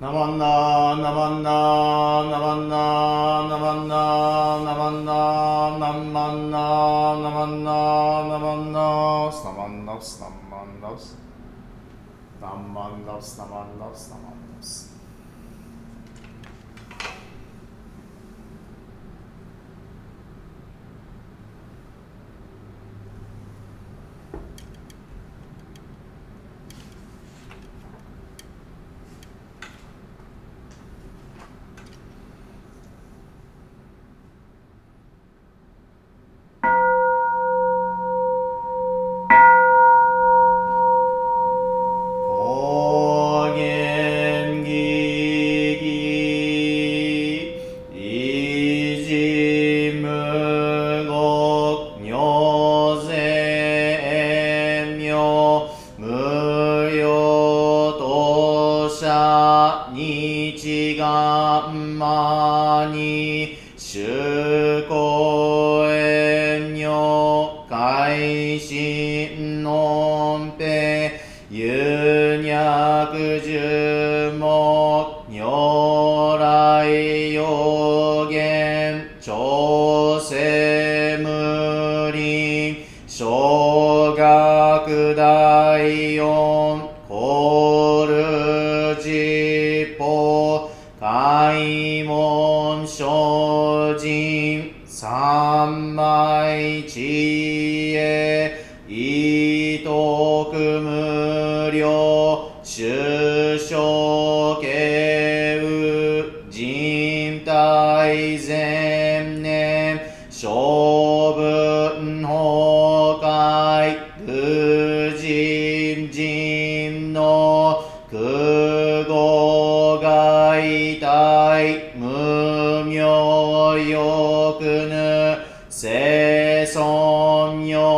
ナマンナナマンナナマンナナマンナナマンナナマンナナマンナナマンナスナマンナスナマンナスナマンナスナマンナスナマンナス good. somio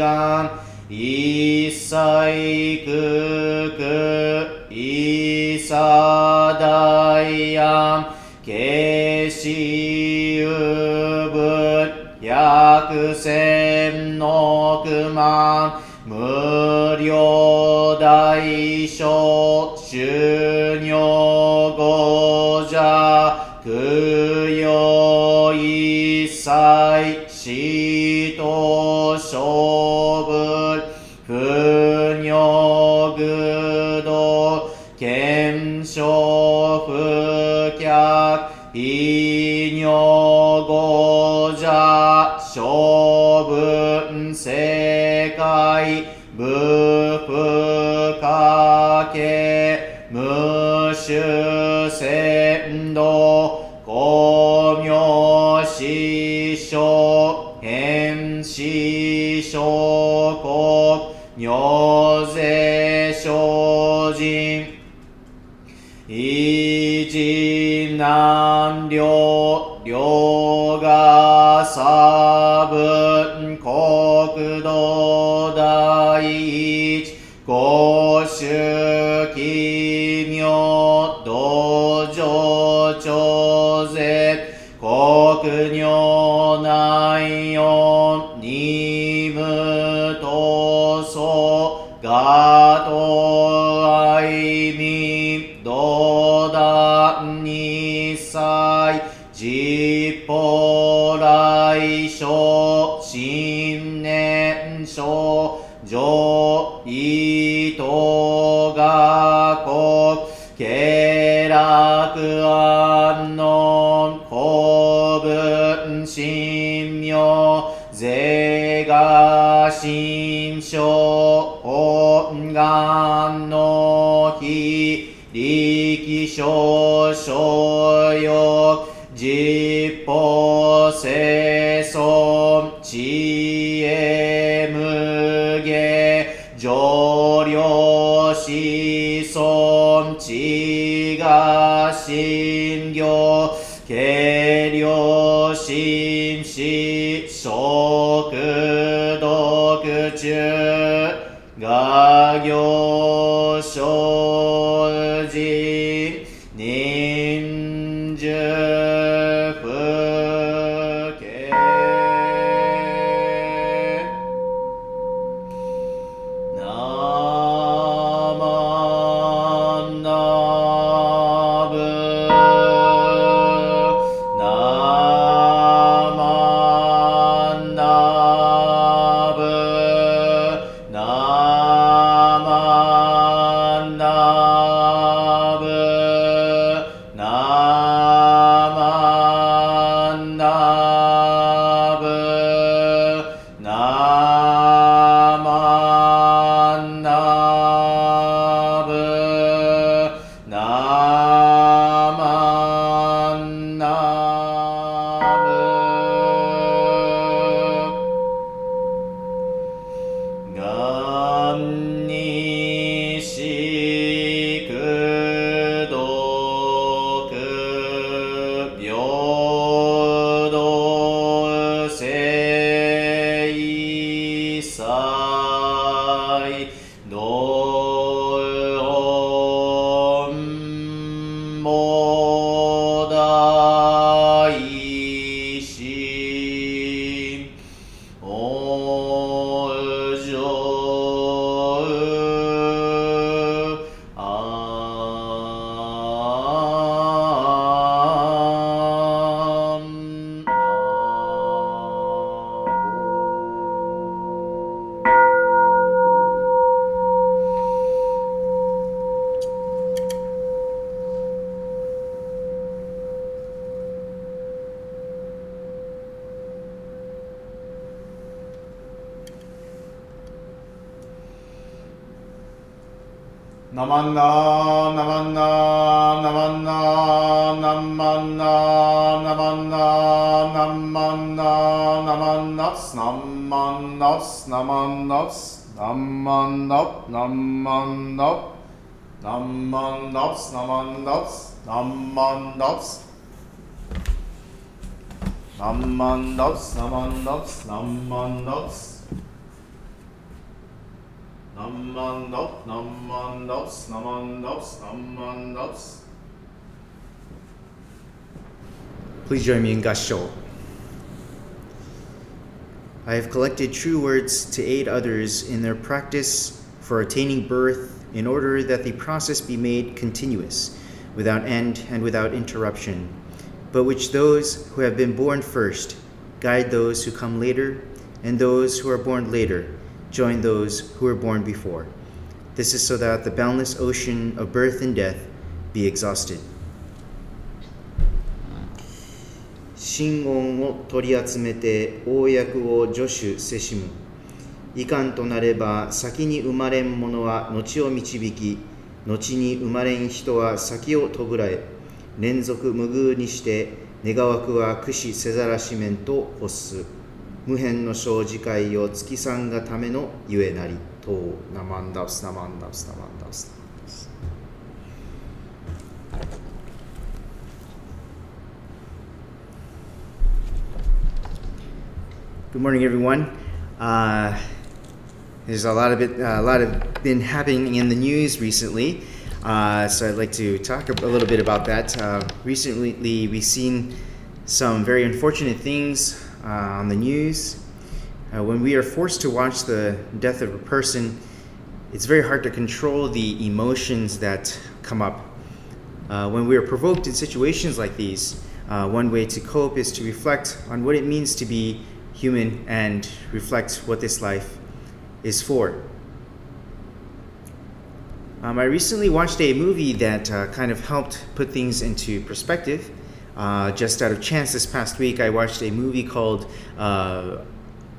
願一切くく。いさだいやん。消しうぶ百千のくま無料大小修行後者供養一切し異尿五者勝分世界無不可け無臭鮮度公明師匠変師匠国尿税精進一時難量両が差分国土第一。公衆奇妙道場長税国天上伊東が国慶楽安の公文神明税が新書本願の日力所所欲実法性が信行軽量心死食毒中画行生 more. Namanna, namanna, namanna, namanna, namanna, namanna, namannas, namannas, namannas, namannap, namannap, namannaps, namannaps, namannaps, namannaps, namannaps, namannaps, Please join me in Gasho. I have collected true words to aid others in their practice for attaining birth in order that the process be made continuous, without end and without interruption, but which those who have been born first guide those who come later, and those who are born later join those who were born before. This is so that the boundless ocean of birth and death be exhausted. 真言を取り集めて公約を助手せしむいかんとなれば先に生まれん者は後を導き後に生まれん人は先をとぐらえ連続無偶にして願わくは駆使せざらしめんと欲す無辺の生じ会を月さんがためのゆえなりとナマンダスナマンダスナマンダス Good morning, everyone. Uh, there's a lot of it, a lot of been happening in the news recently, uh, so I'd like to talk a little bit about that. Uh, recently, we've seen some very unfortunate things uh, on the news. Uh, when we are forced to watch the death of a person, it's very hard to control the emotions that come up. Uh, when we are provoked in situations like these, uh, one way to cope is to reflect on what it means to be human and reflect what this life is for. Um, I recently watched a movie that uh, kind of helped put things into perspective. Uh, just out of chance, this past week, I watched a movie called uh,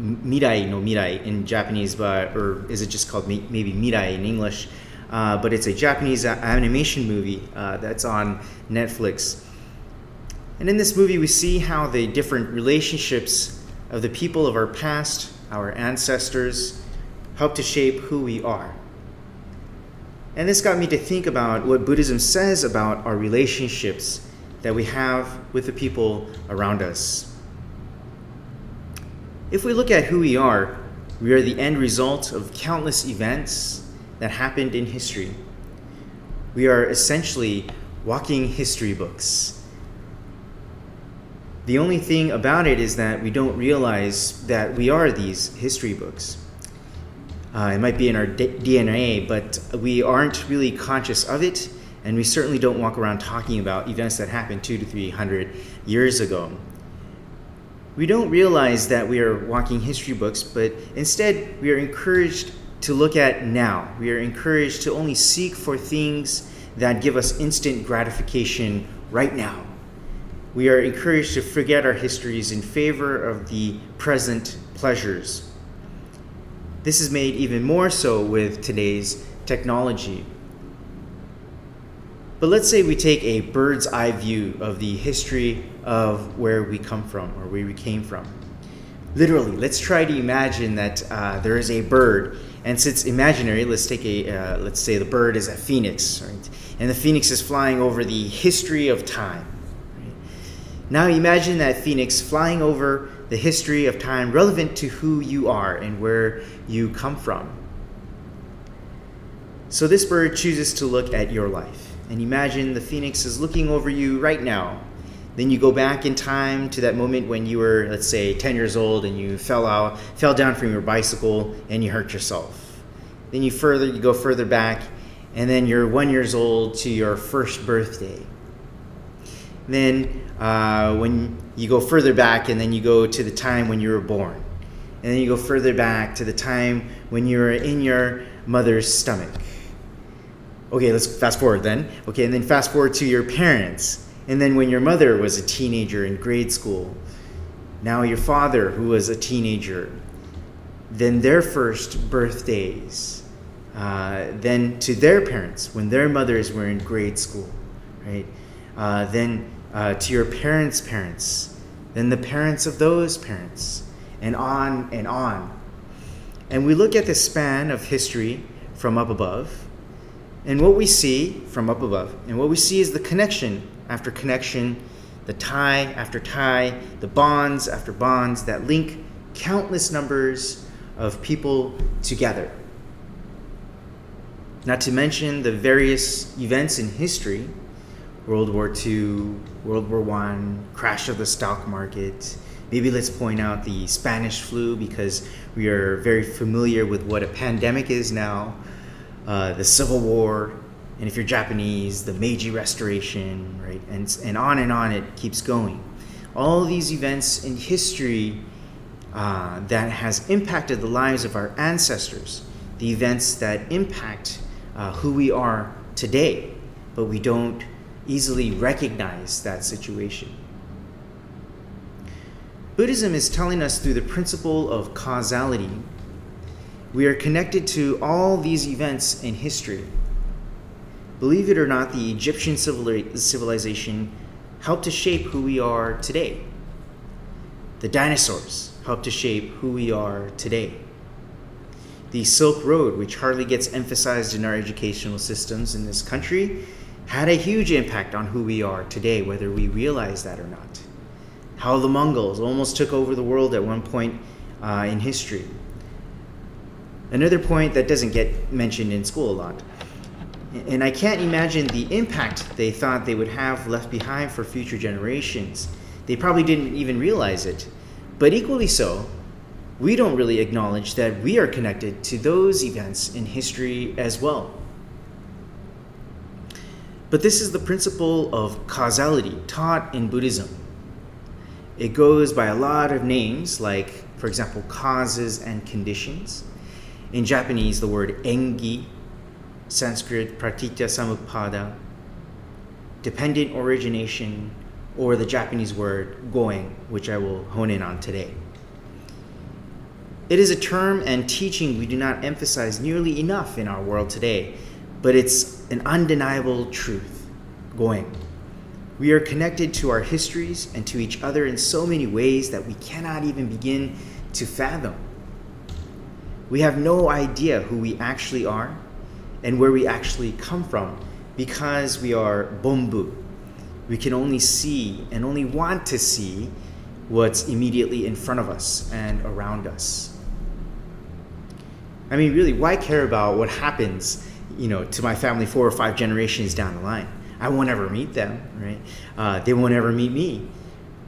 Mirai no Mirai in Japanese, but or is it just called maybe Mirai in English? Uh, but it's a Japanese animation movie uh, that's on Netflix. And in this movie, we see how the different relationships of the people of our past, our ancestors, help to shape who we are. And this got me to think about what Buddhism says about our relationships that we have with the people around us. If we look at who we are, we are the end result of countless events that happened in history. We are essentially walking history books. The only thing about it is that we don't realize that we are these history books. Uh, it might be in our d- DNA, but we aren't really conscious of it, and we certainly don't walk around talking about events that happened two to three hundred years ago. We don't realize that we are walking history books, but instead we are encouraged to look at now. We are encouraged to only seek for things that give us instant gratification right now. We are encouraged to forget our histories in favor of the present pleasures. This is made even more so with today's technology. But let's say we take a bird's eye view of the history of where we come from or where we came from. Literally, let's try to imagine that uh, there is a bird, and since imaginary, let's take a uh, let's say the bird is a phoenix, right? And the phoenix is flying over the history of time. Right? Now imagine that phoenix flying over the history of time relevant to who you are and where you come from. So this bird chooses to look at your life. And imagine the phoenix is looking over you right now then you go back in time to that moment when you were, let's say, 10 years old and you fell out, fell down from your bicycle and you hurt yourself. Then you further, you go further back, and then you're one years old to your first birthday. Then uh, when you go further back, and then you go to the time when you were born, and then you go further back to the time when you were in your mother's stomach. Okay, let's fast forward then. Okay, and then fast forward to your parents and then when your mother was a teenager in grade school, now your father, who was a teenager, then their first birthdays, uh, then to their parents when their mothers were in grade school, right? Uh, then uh, to your parents' parents, then the parents of those parents, and on and on. And we look at the span of history from up above, and what we see from up above, and what we see is the connection after connection, the tie after tie, the bonds after bonds that link countless numbers of people together. Not to mention the various events in history World War II, World War I, crash of the stock market. Maybe let's point out the Spanish flu because we are very familiar with what a pandemic is now. Uh, the Civil War, and if you're Japanese, the Meiji Restoration, right, and and on and on it keeps going. All these events in history uh, that has impacted the lives of our ancestors, the events that impact uh, who we are today, but we don't easily recognize that situation. Buddhism is telling us through the principle of causality, we are connected to all these events in history Believe it or not, the Egyptian civilization helped to shape who we are today. The dinosaurs helped to shape who we are today. The Silk Road, which hardly gets emphasized in our educational systems in this country, had a huge impact on who we are today, whether we realize that or not. How the Mongols almost took over the world at one point uh, in history. Another point that doesn't get mentioned in school a lot and I can't imagine the impact they thought they would have left behind for future generations. They probably didn't even realize it. But equally so, we don't really acknowledge that we are connected to those events in history as well. But this is the principle of causality taught in Buddhism. It goes by a lot of names, like, for example, causes and conditions. In Japanese, the word engi Sanskrit pratitya samuppada, dependent origination, or the Japanese word goen, which I will hone in on today. It is a term and teaching we do not emphasize nearly enough in our world today, but it's an undeniable truth goen. We are connected to our histories and to each other in so many ways that we cannot even begin to fathom. We have no idea who we actually are and where we actually come from because we are bombu. We can only see and only want to see what's immediately in front of us and around us. I mean, really, why care about what happens, you know, to my family four or five generations down the line? I won't ever meet them, right? Uh, they won't ever meet me.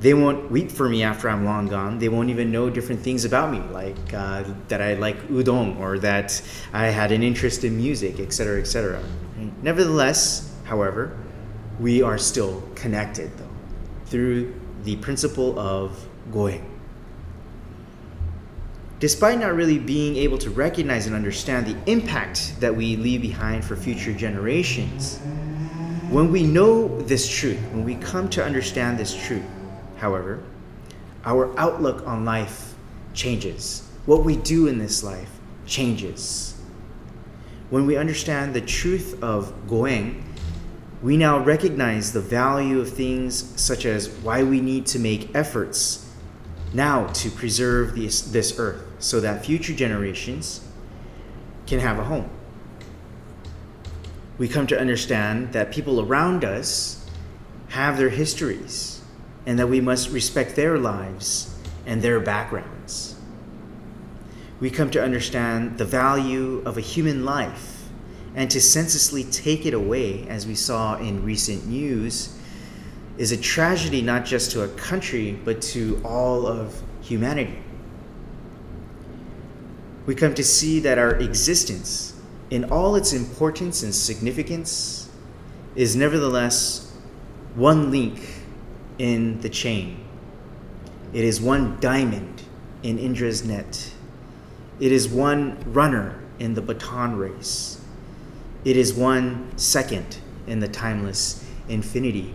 They won't weep for me after I'm long gone. They won't even know different things about me, like uh, that I like udon or that I had an interest in music, etc., etc. Nevertheless, however, we are still connected, though, through the principle of goen. Despite not really being able to recognize and understand the impact that we leave behind for future generations, when we know this truth, when we come to understand this truth, however, our outlook on life changes. What we do in this life changes. When we understand the truth of goen, we now recognize the value of things such as why we need to make efforts now to preserve this, this earth so that future generations can have a home. We come to understand that people around us have their histories and that we must respect their lives and their backgrounds. We come to understand the value of a human life and to senselessly take it away, as we saw in recent news, is a tragedy not just to a country, but to all of humanity. We come to see that our existence, in all its importance and significance, is nevertheless one link in the chain. It is one diamond in Indra's net. It is one runner in the baton race. It is one second in the timeless infinity.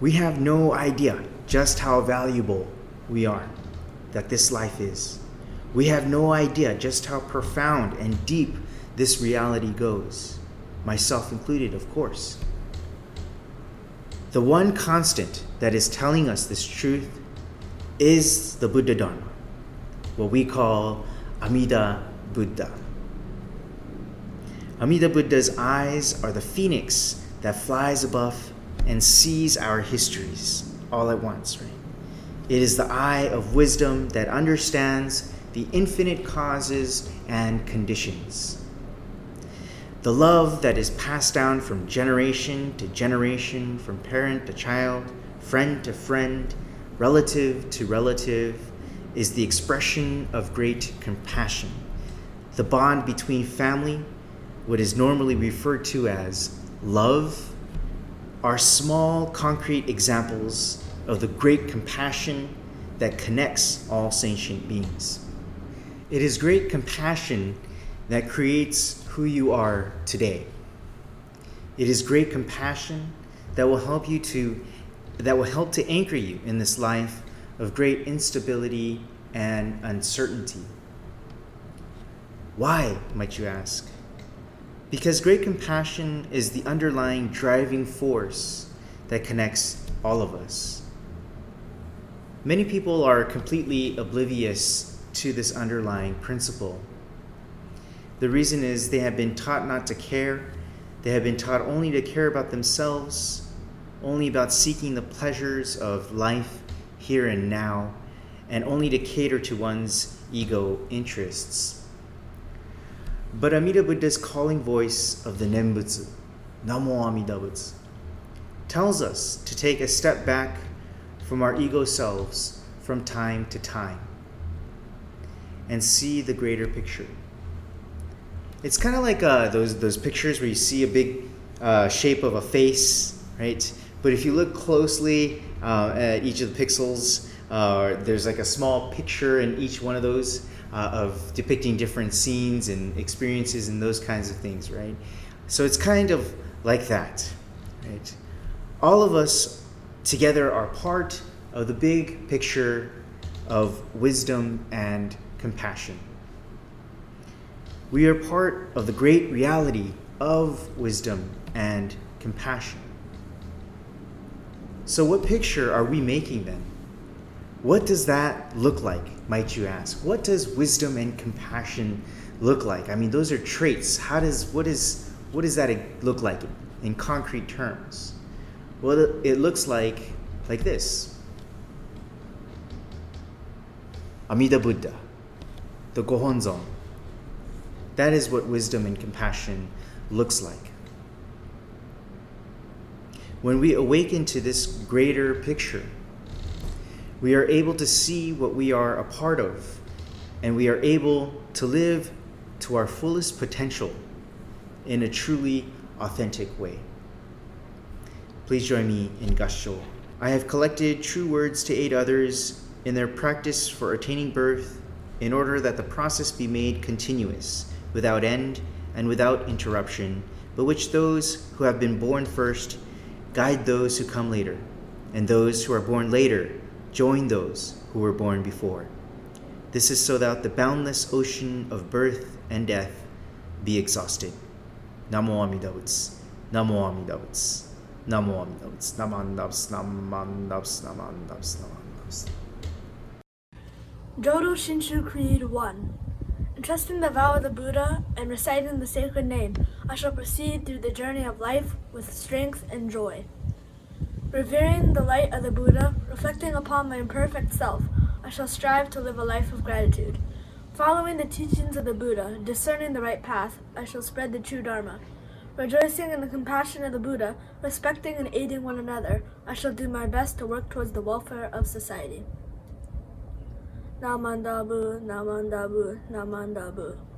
We have no idea just how valuable we are, that this life is. We have no idea just how profound and deep this reality goes, myself included, of course. The one constant that is telling us this truth is the Buddha Dharma, what we call Amida Buddha. Amida Buddha's eyes are the phoenix that flies above and sees our histories all at once, right? It is the eye of wisdom that understands the infinite causes and conditions. The love that is passed down from generation to generation, from parent to child, friend to friend, relative to relative, is the expression of great compassion. The bond between family, what is normally referred to as love, are small concrete examples of the great compassion that connects all sentient beings. It is great compassion that creates who you are today. It is great compassion that will help you to that will help to anchor you in this life of great instability and uncertainty. Why, might you ask? Because great compassion is the underlying driving force that connects all of us. Many people are completely oblivious to this underlying principle. The reason is they have been taught not to care, they have been taught only to care about themselves, only about seeking the pleasures of life here and now, and only to cater to one's ego interests. But Amida Buddha's calling voice of the Nembutsu, Namo Amida Butsu, tells us to take a step back from our ego selves from time to time and see the greater picture. It's kind of like uh, those those pictures where you see a big uh, shape of a face, right? But if you look closely uh, at each of the pixels, uh, there's like a small picture in each one of those. uh, of depicting different scenes and experiences and those kinds of things, right? So it's kind of like that, right? All of us together are part of the big picture of wisdom and compassion. We are part of the great reality of wisdom and compassion. So, what picture are we making then? What does that look like, might you ask? What does wisdom and compassion look like? I mean, those are traits. How does what is what does that look like in concrete terms? Well, it looks like like this. Amida Buddha, the Gohonzon. That is what wisdom and compassion looks like. When we awaken to this greater picture, we are able to see what we are a part of, and we are able to live to our fullest potential in a truly authentic way. Please join me in Gassho. I have collected true words to aid others in their practice for attaining birth in order that the process be made continuous, without end and without interruption, but which those who have been born first guide those who come later, and those who are born later join those who were born before. This is so that the boundless ocean of birth and death be exhausted. Namo Amida Butsu. Namo Amida Butsu. Namo Amida Butsu. Namandavs, namandavs, namandavs, namandavs. Jodo Shinshu Creed 1. Entrusting the vow of the Buddha and reciting the sacred name, I shall proceed through the journey of life with strength and joy. Revering the light of the Buddha, reflecting upon my imperfect self, I shall strive to live a life of gratitude. Following the teachings of the Buddha, discerning the right path, I shall spread the true Dharma. Rejoicing in the compassion of the Buddha, respecting and aiding one another, I shall do my best to work towards the welfare of society. ナマンダブナマンダブナマンダブ。